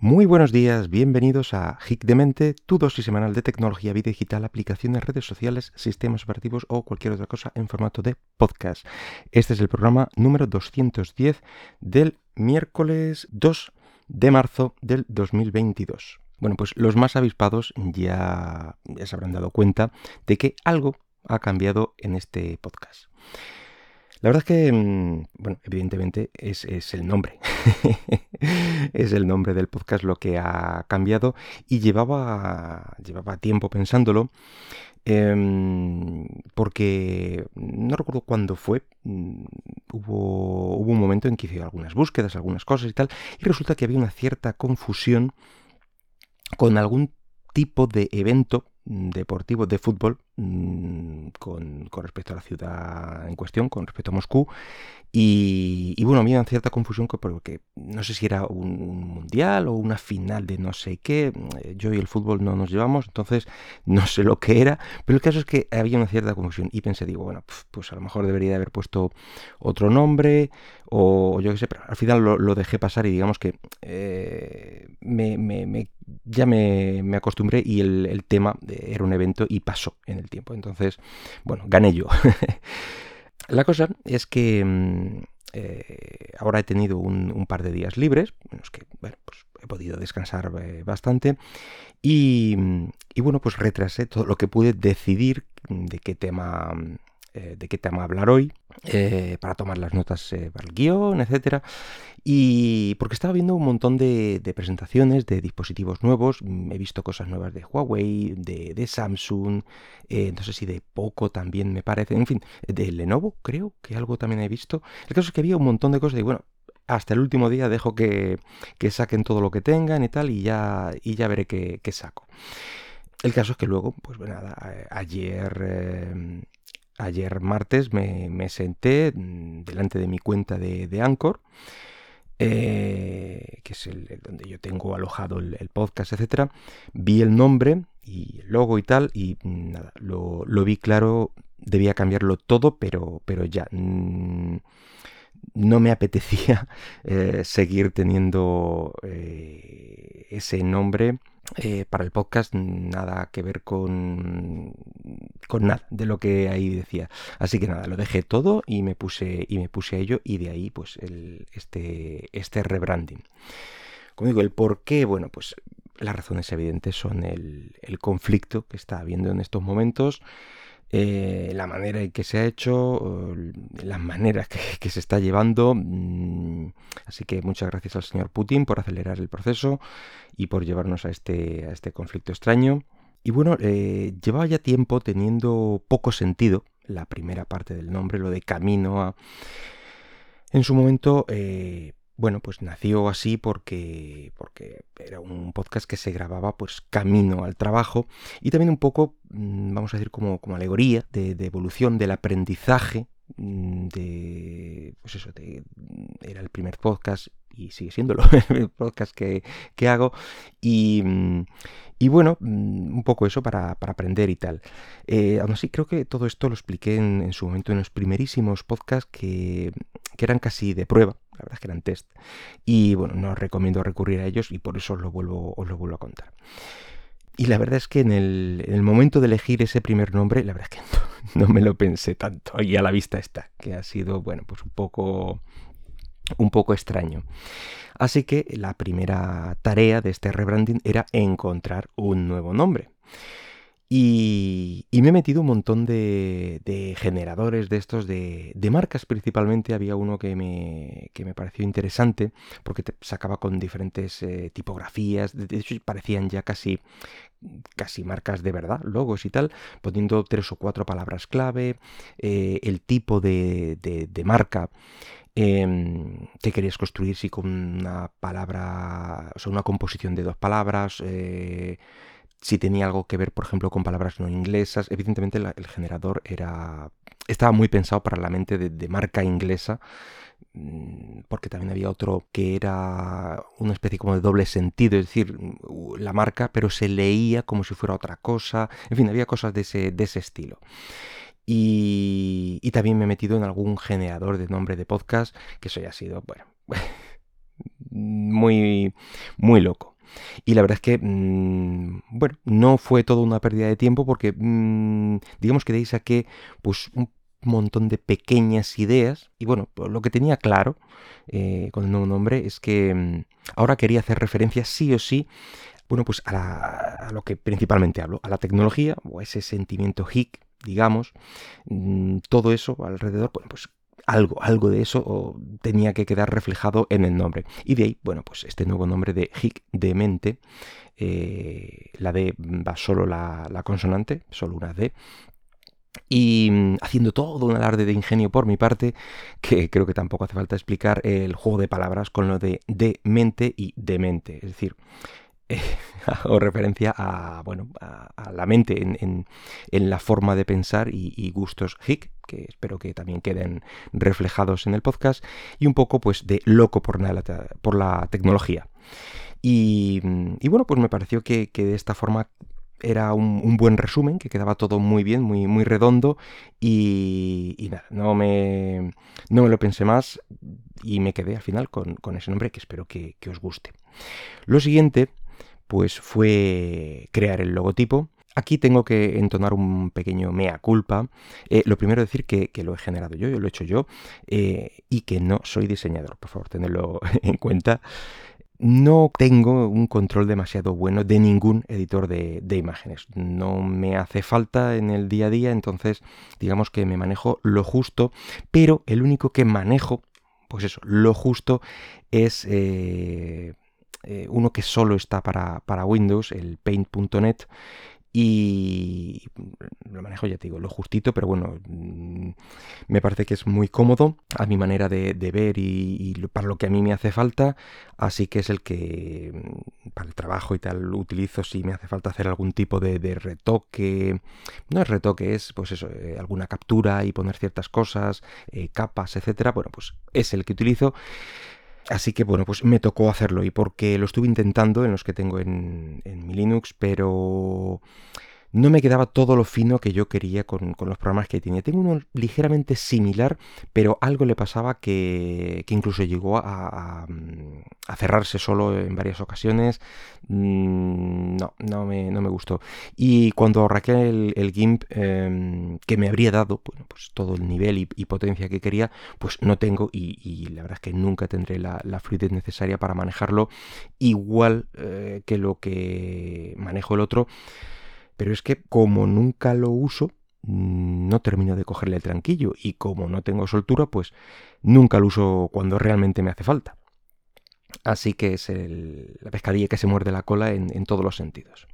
Muy buenos días, bienvenidos a HIC de Mente, tu dosis semanal de tecnología, vida digital, aplicaciones, redes sociales, sistemas operativos o cualquier otra cosa en formato de podcast. Este es el programa número 210 del miércoles 2 de marzo del 2022. Bueno, pues los más avispados ya, ya se habrán dado cuenta de que algo ha cambiado en este podcast. La verdad es que, mm, bueno, evidentemente es, el nombre. es el nombre del podcast lo que ha cambiado y llevaba, llevaba tiempo pensándolo. Em, porque no recuerdo cuándo fue, mm, hubo, hubo un momento en que hice algunas búsquedas, algunas cosas y tal, y resulta que había una cierta confusión con algún tipo de evento deportivo de fútbol mm, con, respecto a la ciudad en cuestión, con respecto a Moscú. Y, y bueno, había cierta confusión porque no sé si era un, mundial o una final de no sé qué. Yo y el fútbol no nos llevamos, entonces no sé lo que era. Pero el caso es que había una cierta confusión y pensé, digo, bueno, pues a lo mejor debería haber puesto otro nombre o yo qué sé, pero al final lo, dejé pasar y digamos que eh, me, me, ya me, acostumbré y el, tema era un evento y pasó en el tiempo. Entonces, bueno, gané yo. La cosa es que mm, eh, ahora he tenido un, par de días libres, en los que, bueno, pues he podido descansar eh, bastante y, y, bueno, pues retrasé todo lo que pude decidir de qué tema eh, de qué tema hablar hoy, eh, para tomar las notas eh, para el guion, etcétera. Y porque estaba viendo un montón de, presentaciones de dispositivos nuevos, mm, he visto cosas nuevas de Huawei, de, Samsung, no sé si de Poco también me parece, en fin, de Lenovo creo que algo también he visto. El caso es que había un montón de cosas y bueno, hasta el último día dejo que, saquen todo lo que tengan y tal y ya, y ya veré qué, saco. El caso es que luego, pues nada, ayer ayer martes me, senté mm, delante de mi cuenta de, Anchor, eh, que es donde yo tengo alojado el, podcast, etcétera. Vi el nombre y el logo y tal, y mm, nada, lo, vi claro, debía cambiarlo todo, pero, pero ya. Mm, no me apetecía eh, seguir teniendo eh, ese nombre eh, para el podcast nada que ver con, con nada de lo que ahí decía. Así que nada, lo dejé todo y me puse, y me puse a ello y de ahí pues el, este, este rebranding. Como digo, el por qué, bueno, pues las razones evidentes son el, el conflicto que está habiendo en estos momentos eh, la manera en que se ha hecho, las maneras que, se está llevando. Mm, así que muchas gracias al señor Putin por acelerar el proceso y por llevarnos a este, a este conflicto extraño. Y bueno, eh, llevaba ya tiempo teniendo poco sentido la primera parte del nombre, lo de camino a... En su momento, eh, bueno, pues nació así porque, porque era un podcast que se grababa pues camino al trabajo y también un poco, mm, vamos a decir, como, como alegoría de, evolución del aprendizaje mm, de pues eso era el primer podcast y sigue siendo el podcast que, hago y, mm, y, bueno un poco eso para, aprender y tal. Eh, aún así creo que todo esto lo expliqué en, en su momento en los primerísimos podcasts que, que eran casi de prueba que eran test. Y bueno, no os recomiendo recurrir a ellos y por eso os lo vuelvo, lo vuelvo a contar. Y la verdad es que en el, momento de elegir ese primer nombre, la verdad es que no, me lo pensé tanto. Y a la vista está, que ha sido, bueno, pues un poco, un poco extraño. Así que la primera tarea de este rebranding era encontrar un nuevo nombre. Y, me he metido un montón de, generadores de estos, de, marcas principalmente. Había uno que me, me pareció interesante porque te sacaba con diferentes eh, tipografías. De hecho, parecían ya casi, casi marcas de verdad, logos y tal, poniendo tres o cuatro palabras clave, eh, el tipo de, marca em, que querías construir, si con una palabra, o sea, una composición de dos palabras. Eh, si tenía algo que ver, por ejemplo, con palabras no inglesas. Evidentemente el generador era estaba muy pensado para la mente de, marca inglesa, mm, porque también había otro que era una especie como de doble sentido, es decir, la marca, pero se leía como si fuera otra cosa. En fin, había cosas de ese, de ese estilo. Y, y también me he metido en algún generador de nombre de podcast, que eso ya ha sido, bueno, muy, muy loco. Y la verdad es que, mm, bueno, no fue todo una pérdida de tiempo porque, mm, digamos que de ahí saqué pues un montón de pequeñas ideas. Y bueno, lo que tenía claro eh, con el nuevo nombre es que mm, ahora quería hacer referencia sí o sí bueno, pues a, lo que principalmente hablo, a la tecnología o a ese sentimiento hic, digamos, todo eso alrededor, bueno, pues algo, algo de eso tenía que quedar reflejado en el nombre. Y de ahí, bueno, pues este nuevo nombre de Hic de mente, eh, la D va solo la, la consonante, solo una D, y mm, haciendo todo un alarde de ingenio por mi parte, que creo que tampoco hace falta explicar el juego de palabras con lo de de mente y demente. Es decir, hago referencia a, bueno, a, la mente en, la forma de pensar y, gustos hic, que espero que también queden reflejados en el podcast, y un poco pues de loco por la, por la tecnología. Y, bueno, pues me pareció que, de esta forma era un, buen resumen, que quedaba todo muy bien, muy, muy redondo y, nada, no me, no me lo pensé más y me quedé al final con, ese nombre que espero que, que os guste. Lo siguiente pues fue crear el logotipo. Aquí tengo que entonar un pequeño mea culpa. Eh, lo primero decir que, lo he generado yo, yo lo he hecho yo, eh, y que no soy diseñador, por favor, tenedlo en cuenta. No tengo un control demasiado bueno de ningún editor de, imágenes. No me hace falta en el día a día, entonces digamos que me manejo lo justo, pero el único que manejo, pues eso, lo justo es... Eh, uno que solo está para, para Windows, el paint.net, y lo manejo, ya te digo, lo justito, pero bueno, mm, me parece que es muy cómodo a mi manera de, ver y, para lo que a mí me hace falta, así que es el que mm, para el trabajo y tal utilizo si me hace falta hacer algún tipo de, retoque, no es retoque, es pues eso, eh, alguna captura y poner ciertas cosas, eh, capas, etcétera, bueno, pues es el que utilizo. Así que bueno, pues me tocó hacerlo y porque lo estuve intentando en los que tengo en, en mi Linux, pero no me quedaba todo lo fino que yo quería con, los programas que tenía. Tengo uno ligeramente similar, pero algo le pasaba que, incluso llegó a, cerrarse solo en varias ocasiones. Mm, no, no me, no me, gustó. Y cuando arranqué el, GIMP em, que me habría dado bueno, pues todo el nivel y, potencia que quería, pues no tengo y, la verdad es que nunca tendré la, fluidez necesaria para manejarlo igual eh, que lo que manejo el otro pero es que como nunca lo uso, no termino de cogerle el tranquillo y como no tengo soltura, pues nunca lo uso cuando realmente me hace falta. Así que es la pescadilla que se muerde la cola en, todos los sentidos.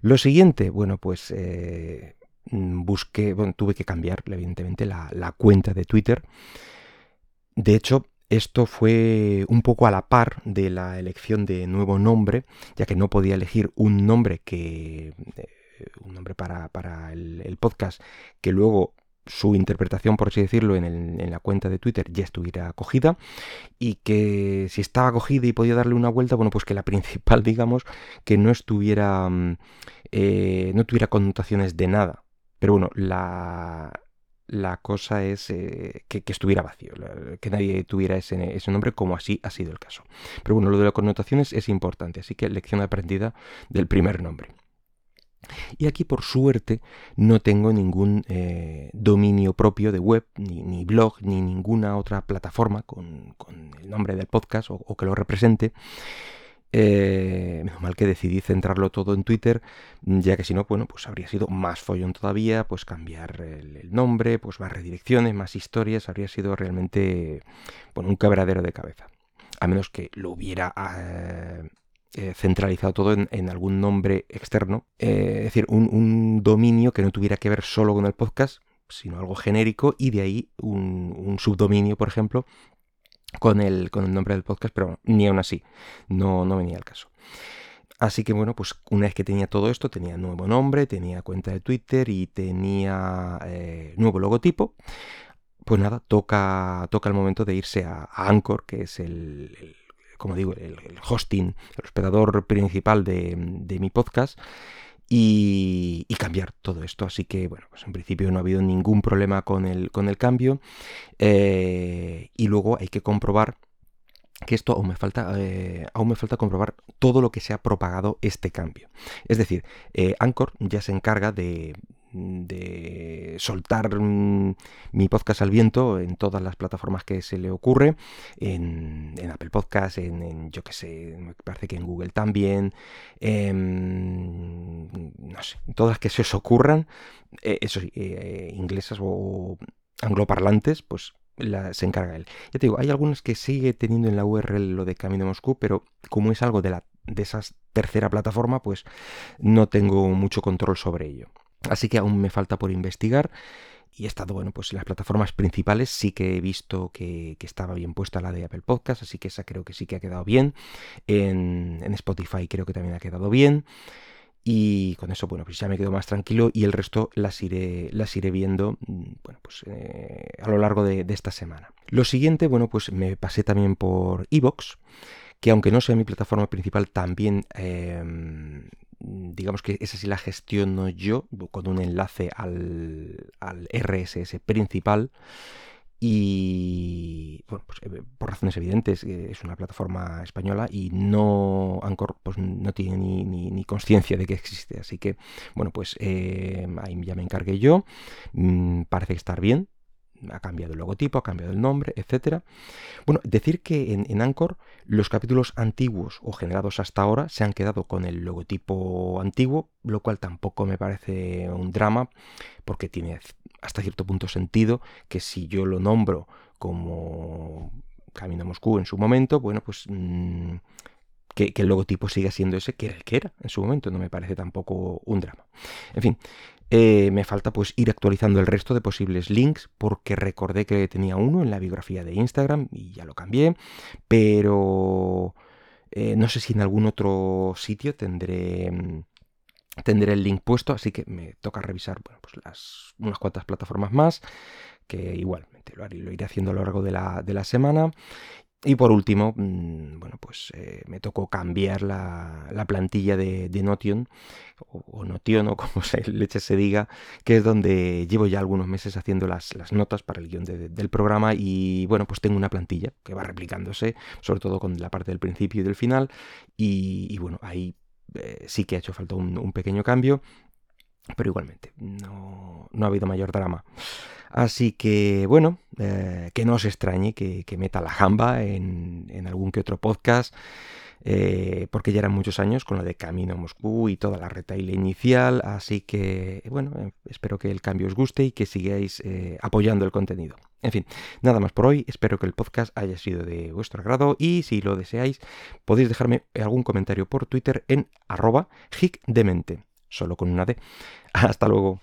Lo siguiente, bueno, pues eh, busqué, bueno, tuve que cambiar, evidentemente, la cuenta de Twitter. De hecho, esto fue un poco a la par de la elección de nuevo nombre, ya que no podía elegir un nombre que. Eh, un nombre para, el, podcast que luego su interpretación, por así decirlo, en, la cuenta de Twitter ya estuviera cogida y que si estaba cogida y podía darle una vuelta, bueno, pues que la principal, digamos, que no estuviera, mm, eh, no tuviera connotaciones de nada. Pero bueno, la, la cosa es eh, que, estuviera vacío, que nadie tuviera ese, nombre como así ha sido el caso. Pero bueno, lo de las connotaciones es importante, así que lección aprendida del primer nombre. Y aquí por suerte no tengo ningún eh, dominio propio de web, ni, blog, ni ninguna otra plataforma con, el nombre del podcast o que lo represente. Eh, mal que decidí centrarlo todo en Twitter, ya que si no, bueno, pues habría sido más follón todavía, pues cambiar el, nombre, pues más redirecciones, más historias, habría sido realmente, bueno, un quebradero de cabeza. A menos que lo hubiera eh, eh, centralizado todo en, algún nombre externo, es decir, un, dominio que no tuviera que ver solo con el podcast, sino algo genérico y de ahí un subdominio, por ejemplo, con el, con el nombre del podcast, pero ni aún así, no, no venía al caso. Así que bueno, pues una vez que tenía todo esto, tenía nuevo nombre, tenía cuenta de Twitter y tenía eh, nuevo logotipo, pues nada, toca, toca el momento de irse a, Anchor, que es el, como digo, el, hosting, el hospedador principal de, mi podcast y, cambiar todo esto. Así que, bueno, pues en principio no ha habido ningún problema con el, con el cambio. Eh, y luego hay que comprobar que esto aún me falta, eh, aún me falta comprobar todo lo que se ha propagado este cambio. Es decir, eh, Anchor ya se encarga de, de soltar mm, mi podcast al viento en todas las plataformas que se le ocurre, en, Apple Podcast, en, yo que sé, me parece que en Google también, no sé, todas las que se os ocurran, eh, eso sí, inglesas o angloparlantes, pues se encarga él. Ya te digo, hay algunas que sigue teniendo en la URL lo de Camino Moscú, pero como es algo de, la, de esa tercera plataforma, pues no tengo mucho control sobre ello. Así que aún me falta por investigar. Y he estado, bueno, pues en las plataformas principales sí que he visto que, estaba bien puesta la de Apple Podcast, así que esa creo que sí que ha quedado bien. En, en Spotify creo que también ha quedado bien. Y con eso, bueno, pues ya me quedo más tranquilo y el resto las iré, las iré viendo, mm, bueno, pues eh, a lo largo de, esta semana. Lo siguiente, bueno, pues me pasé también por Evox, que aunque no sea mi plataforma principal, también, em, digamos que esa sí la gestiono yo, con un enlace al, al RSS principal. Y bueno, pues, eh, por razones evidentes, eh, es una plataforma española y no Anchor pues, no tiene ni, ni, conciencia de que existe. Así que, bueno, pues eh, ahí ya me encargué yo. Mm, parece estar bien. Ha cambiado el logotipo, ha cambiado el nombre, etcétera. Bueno, decir que en, en Anchor los capítulos antiguos o generados hasta ahora se han quedado con el logotipo antiguo, lo cual tampoco me parece un drama, porque tiene hasta cierto punto sentido que si yo lo nombro como Camino Moscú en su momento, bueno, pues mm, que, el logotipo siga siendo ese que era el que era en su momento, no me parece tampoco un drama. En fin, eh, me falta pues ir actualizando el resto de posibles links porque recordé que tenía uno en la biografía de Instagram y ya lo cambié, pero eh, no sé si en algún otro sitio tendré mm, tendré el link puesto, así que me toca revisar bueno, pues unas cuantas plataformas más, que igualmente lo, lo iré haciendo a lo largo de la, de la semana. Y por último, mm, bueno, pues eh, me tocó cambiar la, la plantilla de, Notion, o, Notion, o como se leche se diga, que es donde llevo ya algunos meses haciendo las, las notas para el guion del programa. Y bueno, pues tengo una plantilla que va replicándose, sobre todo con la parte del principio y del final. Y, y bueno, ahí eh, sí que ha hecho falta un, pequeño cambio, pero igualmente no, ha habido mayor drama. Así que bueno, eh, que no os extrañe que, meta la jamba en, en, algún que otro podcast eh, porque ya eran muchos años con lo de Camino a Moscú y toda la retail inicial, así que bueno, eh, espero que el cambio os guste y que sigáis apoyando el contenido. En fin, nada más por hoy, espero que el podcast haya sido de vuestro agrado y si lo deseáis podéis dejarme algún comentario por Twitter en arroba hicdemente, solo con una D. Hasta luego.